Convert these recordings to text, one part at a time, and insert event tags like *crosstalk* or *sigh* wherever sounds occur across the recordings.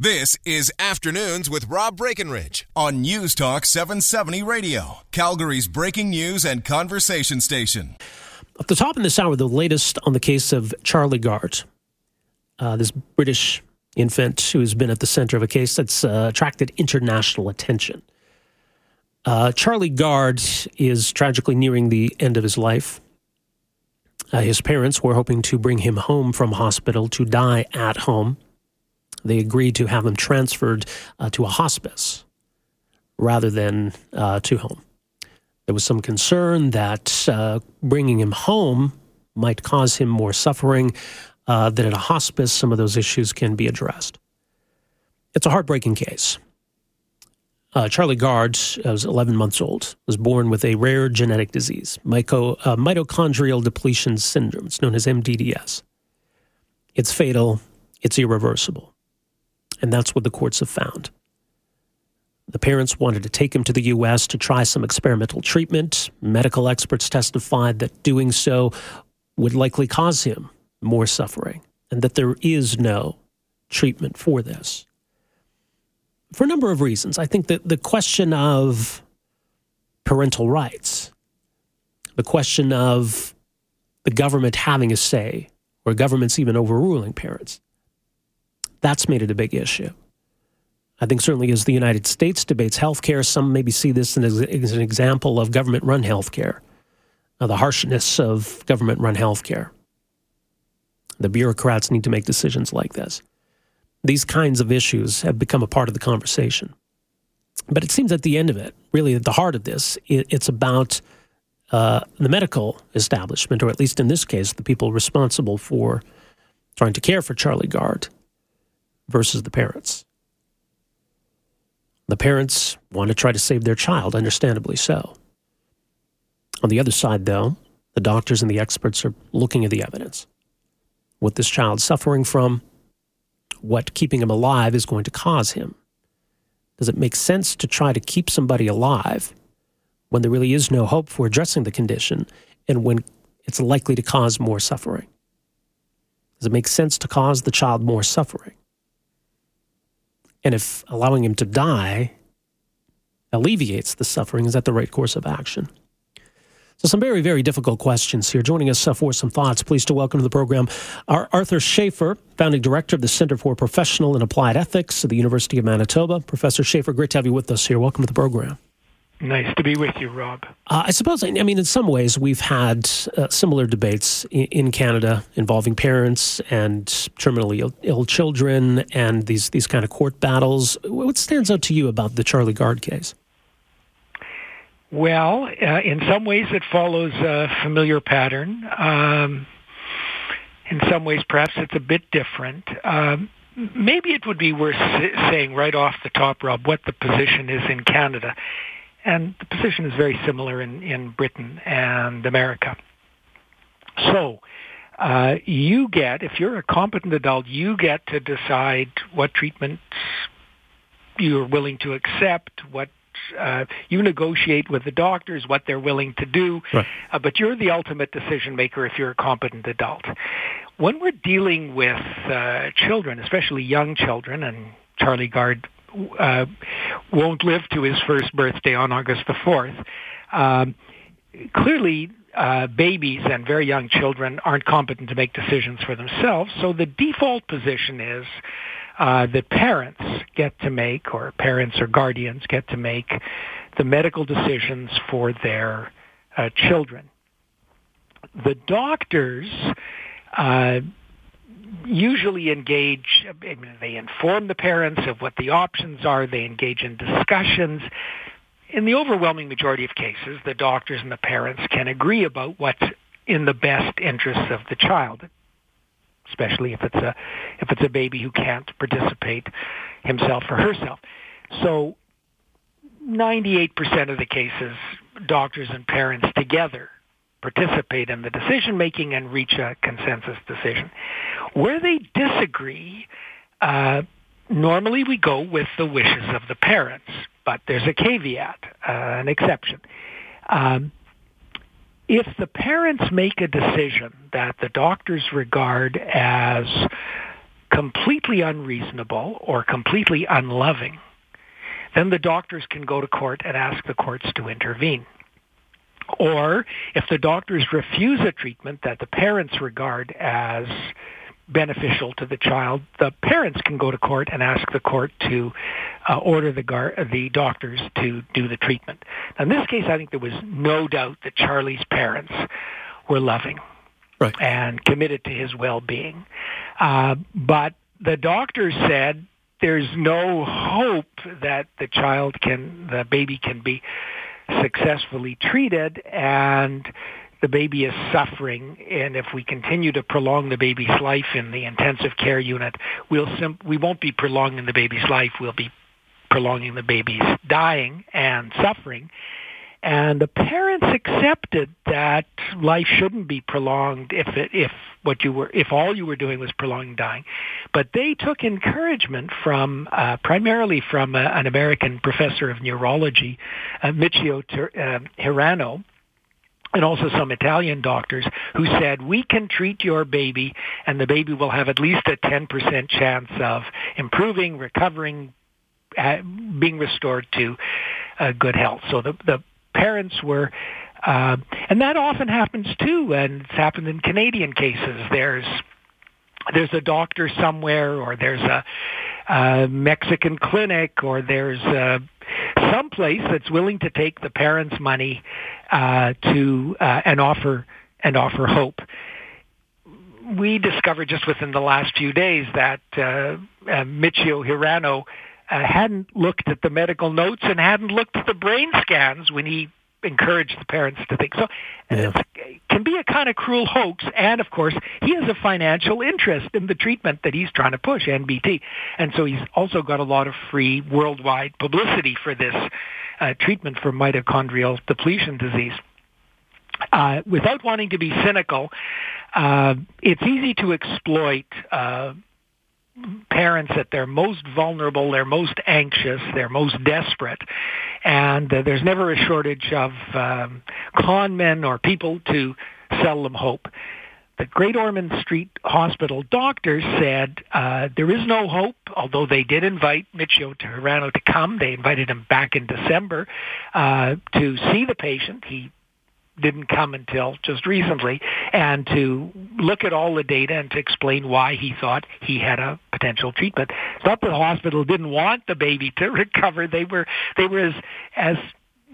This is Afternoons with Rob Breckenridge on News Talk 770 Radio, Calgary's breaking news and conversation station. At the top in this hour, the latest on the case of Charlie Gard, uh, this British infant who has been at the center of a case that's uh, attracted international attention. Uh, Charlie Gard is tragically nearing the end of his life. Uh, his parents were hoping to bring him home from hospital to die at home. They agreed to have him transferred uh, to a hospice rather than uh, to home. There was some concern that uh, bringing him home might cause him more suffering, uh, that at a hospice, some of those issues can be addressed. It's a heartbreaking case. Uh, Charlie Gard was 11 months old, was born with a rare genetic disease, myco, uh, mitochondrial depletion syndrome. It's known as MDDS. It's fatal, it's irreversible. And that's what the courts have found. The parents wanted to take him to the U.S. to try some experimental treatment. Medical experts testified that doing so would likely cause him more suffering and that there is no treatment for this for a number of reasons. I think that the question of parental rights, the question of the government having a say, or governments even overruling parents, that's made it a big issue. I think certainly as the United States debates healthcare, some maybe see this as, an example of government run healthcare, uh, the harshness of government run healthcare. The bureaucrats need to make decisions like this these kinds of issues have become a part of the conversation. But it seems at the end of it, really at the heart of this, it's about uh, the medical establishment, or at least in this case, the people responsible for trying to care for Charlie Gard versus the parents. The parents want to try to save their child, understandably so. On the other side, though, the doctors and the experts are looking at the evidence. What this child's suffering from, what keeping him alive is going to cause him? Does it make sense to try to keep somebody alive when there really is no hope for addressing the condition and when it's likely to cause more suffering? Does it make sense to cause the child more suffering? And if allowing him to die alleviates the suffering, is that the right course of action? So, some very, very difficult questions here. Joining us uh, for some thoughts, pleased to welcome to the program our Arthur Schafer, founding director of the Center for Professional and Applied Ethics at the University of Manitoba. Professor Schafer, great to have you with us here. Welcome to the program. Nice to be with you, Rob. Uh, I suppose, I mean, in some ways, we've had uh, similar debates in, in, Canada involving parents and terminally Ill, Ill, children and these, these kind of court battles. What stands out to you about the Charlie Gard case? Well, uh, in some ways it follows a familiar pattern. Um, in some ways, perhaps it's a bit different. Um, maybe it would be worth saying right off the top, Rob, what the position is in Canada. And the position is very similar in, in Britain and America. So, uh, you get, if you're a competent adult, you get to decide what treatments you're willing to accept, what uh, you negotiate with the doctors what they're willing to do, right. uh, but you're the ultimate decision maker if you're a competent adult. When we're dealing with uh, children, especially young children, and Charlie Gard uh, won't live to his first birthday on August the 4th, um, clearly uh, babies and very young children aren't competent to make decisions for themselves. So the default position is uh, that parents get to make, or parents or guardians get to make, the medical decisions for their uh, children. The doctors uh, usually engage, I mean, they inform the parents of what the options are, they engage in discussions. In the overwhelming majority of cases, the doctors and the parents can agree about what's in the best interests of the child especially if it's a if it's a baby who can't participate himself or herself. So 98% of the cases, doctors and parents together participate in the decision making and reach a consensus decision. Where they disagree, uh, normally we go with the wishes of the parents, but there's a caveat, uh, an exception. Um, if the parents make a decision that the doctors regard as completely unreasonable or completely unloving, then the doctors can go to court and ask the courts to intervene. Or if the doctors refuse a treatment that the parents regard as beneficial to the child, the parents can go to court and ask the court to uh, order the, gar- the doctors to do the treatment. Now, in this case, I think there was no doubt that Charlie's parents were loving right. and committed to his well-being. Uh, but the doctors said there's no hope that the child can, the baby can be successfully treated and the baby is suffering. And if we continue to prolong the baby's life in the intensive care unit we'll sim- we won't be prolonging the baby's life we'll be prolonging the baby's dying and suffering and the parents accepted that life shouldn't be prolonged if it, if what you were if all you were doing was prolonging dying but they took encouragement from uh, primarily from uh, an American professor of neurology uh, Michio uh, Hirano and also some Italian doctors who said we can treat your baby and the baby will have at least a 10% chance of improving, recovering, uh, being restored to uh, good health. So the, the parents were, uh, and that often happens too, and it's happened in Canadian cases. There's there's a doctor somewhere, or there's a, a Mexican clinic, or there's a, some place that's willing to take the parents' money uh, to uh, and offer and offer hope. We discovered just within the last few days that uh, uh, Michio Hirano uh, hadn't looked at the medical notes and hadn't looked at the brain scans when he encouraged the parents to think. So yeah. it can be a kind of cruel hoax. And of course, he has a financial interest in the treatment that he's trying to push, NBT. And so he's also got a lot of free worldwide publicity for this uh, treatment for mitochondrial depletion disease. Uh, without wanting to be cynical, uh, it's easy to exploit uh, parents at their most vulnerable, they're most anxious, they're most desperate, and uh, there's never a shortage of um, con men or people to sell them hope. The Great Ormond Street Hospital doctors said uh, there is no hope, although they did invite Michio Hirano to come. They invited him back in December uh, to see the patient. He didn't come until just recently, and to look at all the data and to explain why he thought he had a potential treatment. It's not that the hospital didn't want the baby to *laughs* recover. They were they were as as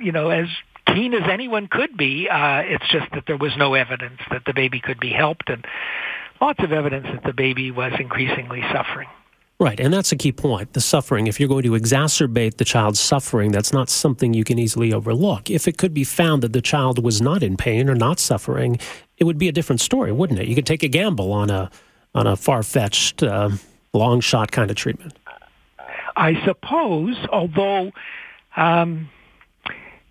you know as keen as anyone could be. Uh, it's just that there was no evidence that the baby could be helped, and lots of evidence that the baby was increasingly suffering. Right, and that's a key point. The suffering, if you're going to exacerbate the child's suffering, that's not something you can easily overlook. If it could be found that the child was not in pain or not suffering, it would be a different story, wouldn't it? You could take a gamble on a on a far-fetched, uh, long shot kind of treatment. I suppose, although, um,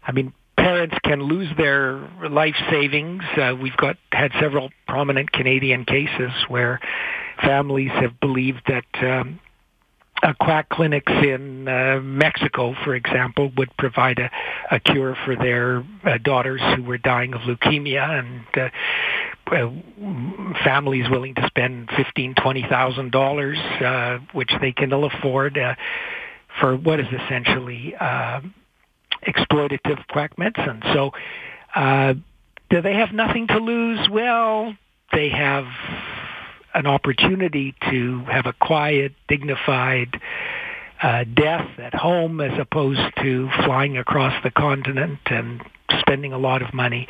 I mean, parents can lose their life savings. Uh, we've got had several prominent Canadian cases where families have believed that um, uh, quack clinics in uh, Mexico, for example, would provide a, a cure for their uh, daughters who were dying of leukemia, and uh, uh, families willing to spend fifteen, twenty thousand dollars, uh, which they can ill afford, uh, for what is essentially uh, exploitative quack medicine. So, uh, do they have nothing to lose? Well, they have an opportunity to have a quiet, dignified uh, death at home as opposed to flying across the continent and spending a lot of money.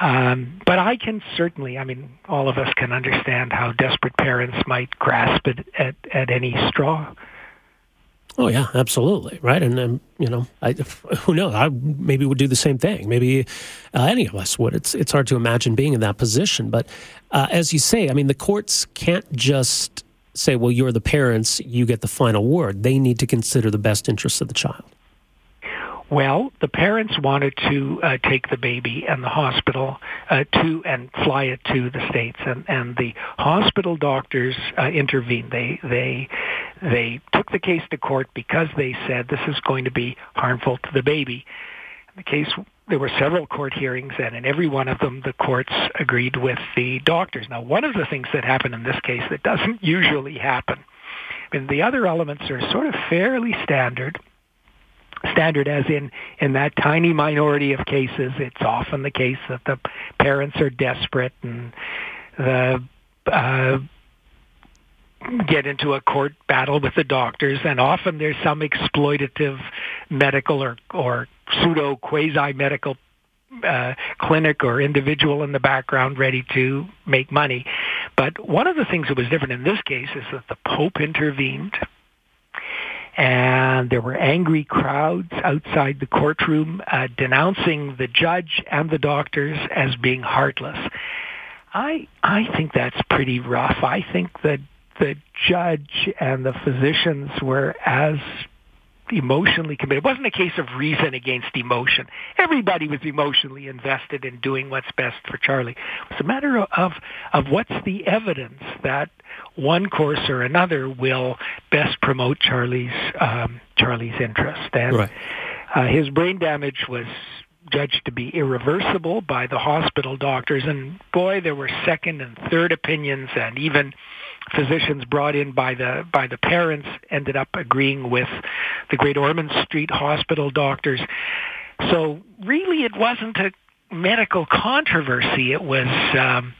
Um, but I can certainly, I mean, all of us can understand how desperate parents might grasp at, at, at any straw. Oh yeah, absolutely, right. And um, you know, I, *laughs* who knows? I maybe would do the same thing. Maybe uh, any of us would. It's it's hard to imagine being in that position. But uh, as you say, I mean, the courts can't just say, "Well, you're the parents; you get the final word." They need to consider the best interests of the child. Well, the parents wanted to uh, take the baby and the hospital uh, to and fly it to the states, and and the hospital doctors uh, intervened. They they they took the case to court because they said this is going to be harmful to the baby. The case there were several court hearings, and in every one of them, the courts agreed with the doctors. Now, one of the things that happened in this case that doesn't *laughs* usually happen, mean, the other elements are sort of fairly standard standard as in in that tiny minority of cases it's often the case that the parents are desperate and the uh, get into a court battle with the doctors and often there's some exploitative medical or or pseudo quasi medical uh, clinic or individual in the background ready to make money. But one of the things that was different in this case is that the Pope intervened and there were angry crowds outside the courtroom uh, denouncing the judge and the doctors as being heartless. I I think that's pretty rough. I think that the judge and the physicians were as emotionally committed. It wasn't a case of reason against emotion. Everybody was emotionally invested in doing what's best for Charlie. It was a matter of of what's the evidence that one course or another will best promote Charlie's um, Charlie's interest. And right. uh, his brain damage was judged to be irreversible by the hospital doctors. And boy, there were second and third opinions, and even physicians brought in by the by the parents ended up agreeing with the Great Ormond Street Hospital doctors. So really, it wasn't a medical controversy. It was um,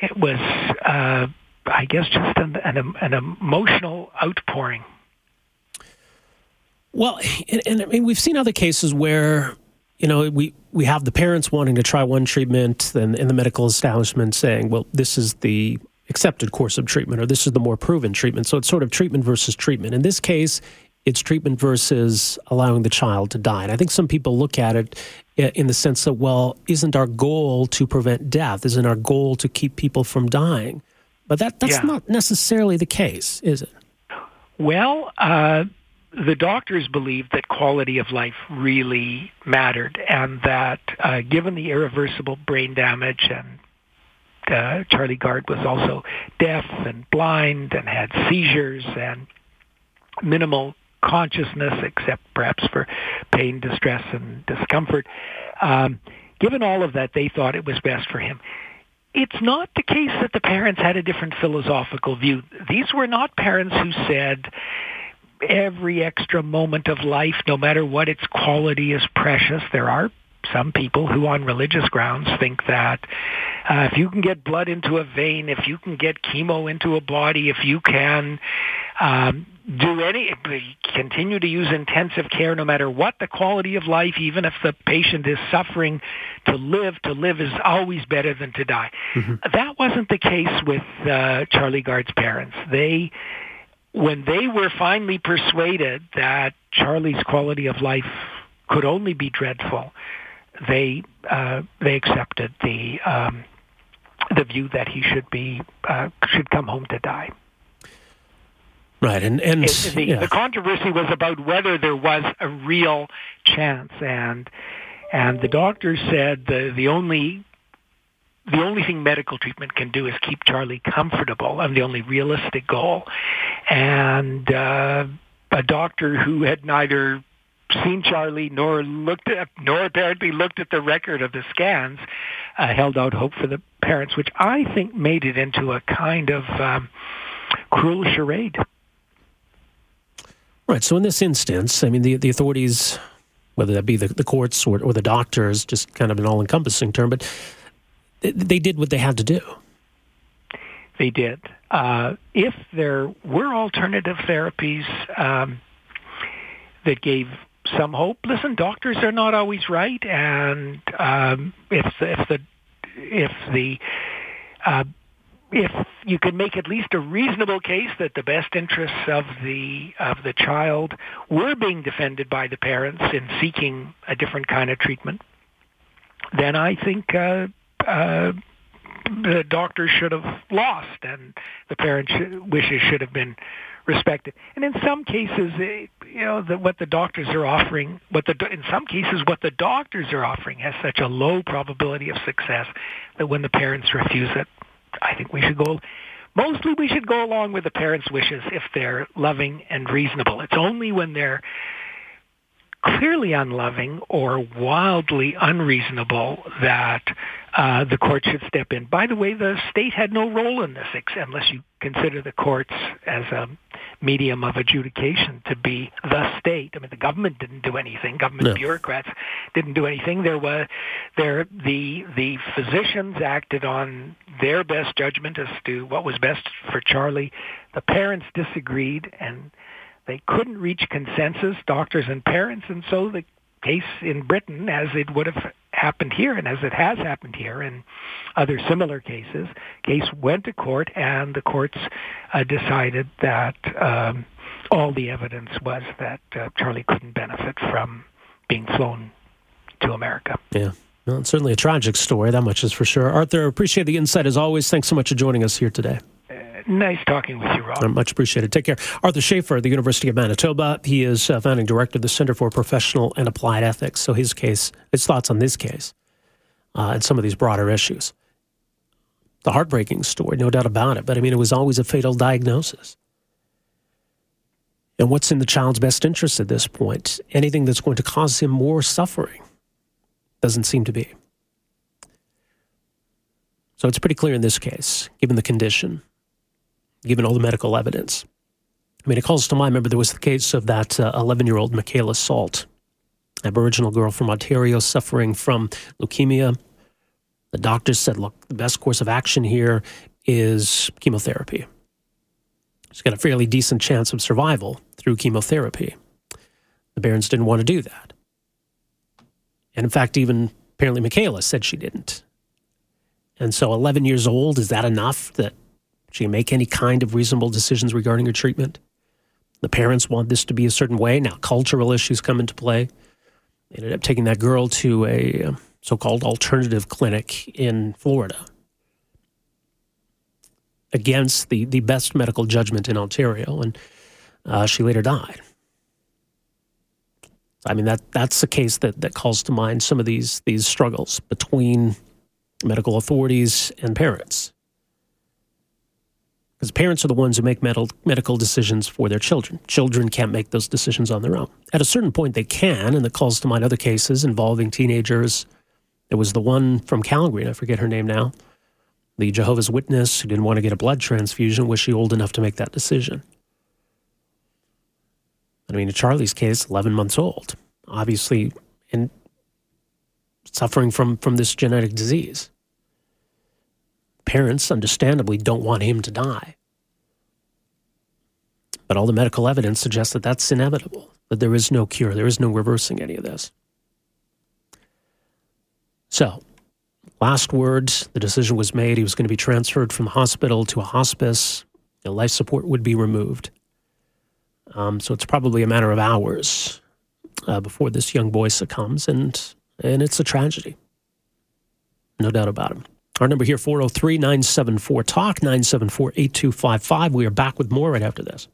it was uh, I guess just an, an, an emotional outpouring. Well, and, and I mean, we've seen other cases where you know, we, we have the parents wanting to try one treatment and, and the medical establishment saying, well, this is the accepted course of treatment or this is the more proven treatment. So it's sort of treatment versus treatment. In this case, it's treatment versus allowing the child to die. And I think some people look at it eh, in the sense that, well, isn't our goal to prevent death? Isn't our goal to keep people from dying? But that, that's yeah. not necessarily the case, is it? Well, uh, the doctors believed that quality of life really mattered and that uh, given the irreversible brain damage and uh, Charlie Gard was also deaf and blind and had seizures and minimal consciousness except perhaps for pain, distress, and discomfort. Um, given all of that, they thought it was best for him. It's not the case that the parents had a different philosophical view. These were not parents who said, every extra moment of life, no matter what its quality, is precious. There are some people who on religious grounds think that uh, if you can get blood into a vein, if you can get chemo into a body, if you can um, do any, continue to use intensive care no matter what the quality of life, even if the patient is suffering, to live, to live is always better than to die. Mm-hmm. That wasn't the case with uh, Charlie Gard's parents. They when they were finally persuaded that Charlie's quality of life could only be dreadful, they uh, they accepted the um, the view that he should be uh, should come home to die. Right, and and it, the, yeah. the controversy was about whether there was a real chance, and and the doctor said the the only the only thing medical treatment can do is keep Charlie comfortable, and the only realistic goal. And uh, a doctor who had neither seen Charlie nor looked at nor apparently looked at the record of the scans uh, held out hope for the parents, which I think made it into a kind of um, cruel charade. Right. So in this instance, I mean, the the authorities, whether that be the, the courts or, or the doctors, just kind of an all encompassing term, but they did what they had to do. They did. Uh, if there were alternative therapies um, that gave some hope, listen, doctors are not always right, and um, if the, if the if the uh, if you can make at least a reasonable case that the best interests of the of the child were being defended by the parents in seeking a different kind of treatment, then I think uh, uh, the doctor should have lost, and the parents' wishes should have been respected. And in some cases, eh, you know, the, what the doctors are offering, what the in some cases what the doctors are offering has such a low probability of success that when the parents refuse it, I think we should go. Mostly, we should go along with the parents' wishes if they're loving and reasonable. It's only when they're clearly unloving or wildly unreasonable that uh, the court should step in. By the way, the state had no role in this unless you consider the courts as a medium of adjudication to be the state. I mean, the government didn't do anything. Government bureaucrats didn't do anything. There was there the the physicians acted on their best judgment as to what was best for Charlie. The parents disagreed and they couldn't reach consensus, doctors and parents, and so the case in Britain, as it would have happened here and as it has happened here in other similar cases, case went to court and the courts uh, decided that um, all the evidence was that uh, Charlie couldn't benefit from being flown to America. Yeah. Well, it's certainly a tragic story, that much is for sure. Arthur, appreciate the insight as always. Thanks so much for joining us here today. Nice talking with you, Rob. Much appreciated. Take care. Arthur Schafer, the University of Manitoba. He is uh, founding director of the Center for Professional and Applied Ethics. So his case, his thoughts on this case uh, and some of these broader issues. The heartbreaking story, no doubt about it. But I mean, it was always a fatal diagnosis. And what's in the child's best interest at this point? Anything that's going to cause him more suffering doesn't seem to be. So it's pretty clear in this case, given the condition given all the medical evidence. I mean, it calls to mind, remember, there was the case of that 11 uh, year old Makayla Sault, Aboriginal girl from Ontario suffering from leukemia. The doctors said, look, the best course of action here is chemotherapy. She's got a fairly decent chance of survival through chemotherapy. The Barons didn't want to do that. And in fact, even apparently Makayla said she didn't. And so, 11 years old, is that enough that she can make any kind of reasonable decisions regarding her treatment. The parents want this to be a certain way. Now, cultural issues come into play. They ended up taking that girl to a um, so called alternative clinic in Florida against the, the best medical judgment in Ontario, and uh, she later died. I mean that that's a case that, that calls to mind some of these these struggles between medical authorities and parents because parents are the ones who make medical, medical decisions for their children. Children can't make those decisions on their own. At a certain point, they can, and it calls to mind other cases involving teenagers. There was the one from Calgary, I forget her name now, the Jehovah's Witness who didn't want to get a blood transfusion. Was she old enough to make that decision? I mean, in Charlie's case, 11 months old, obviously, and suffering from, from this genetic disease parents, understandably, don't want him to die. But all the medical evidence suggests that that's inevitable, that there is no cure, there is no reversing any of this. So, last words the decision was made. He was going to be transferred from the hospital to a hospice. The life support would be removed. Um, so, it's probably a matter of hours uh, before this young boy succumbs, and, and it's a tragedy. No doubt about it. Our number here, 403 974 TALK, 974 8255. We are back with more right after this.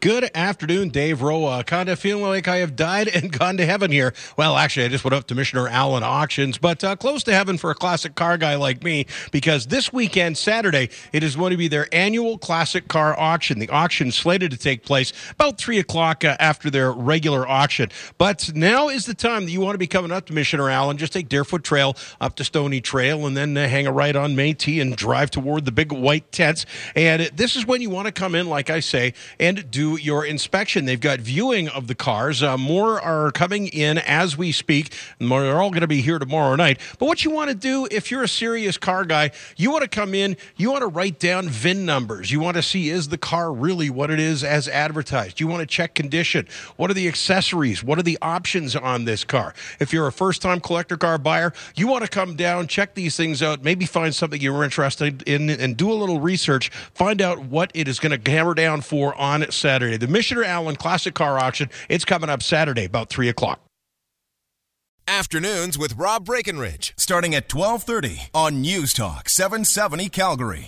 Good afternoon, Dave Rowe. Uh, kind of feeling like I have died and *laughs* gone to heaven here. Well, actually, I just went up to Michener Allen Auctions, but uh, close to heaven for a classic car guy like me because this weekend, Saturday, it is going to be their annual classic car auction. The auction slated to take place about 3 o'clock uh, after their regular auction. But now is the time that you want to be coming up to Michener Allen. Just take Deerfoot Trail up to Stony Trail and then uh, hang a right on Métis and drive toward the big white tents. And this is when you want to come in, like I say, and do do your inspection. They've got viewing of the cars. Uh, more are coming in as we speak. They're all going to be here tomorrow night. But what you want to do if you're a serious car guy, you want to come in, you want to write down VIN numbers. You want to see is the car really what it is as advertised. You want to check condition. What are the accessories? What are the options on this car? If you're a first time collector car buyer, you want to come down, check these things out, maybe find something you're interested in, and do a little research. Find out what it is going to hammer down for on Saturday. The Michener Allen Classic Car Auction, it's coming up Saturday about 3 o'clock. Afternoons with Rob Breckenridge, starting at 1230 on News Talk 770 Calgary.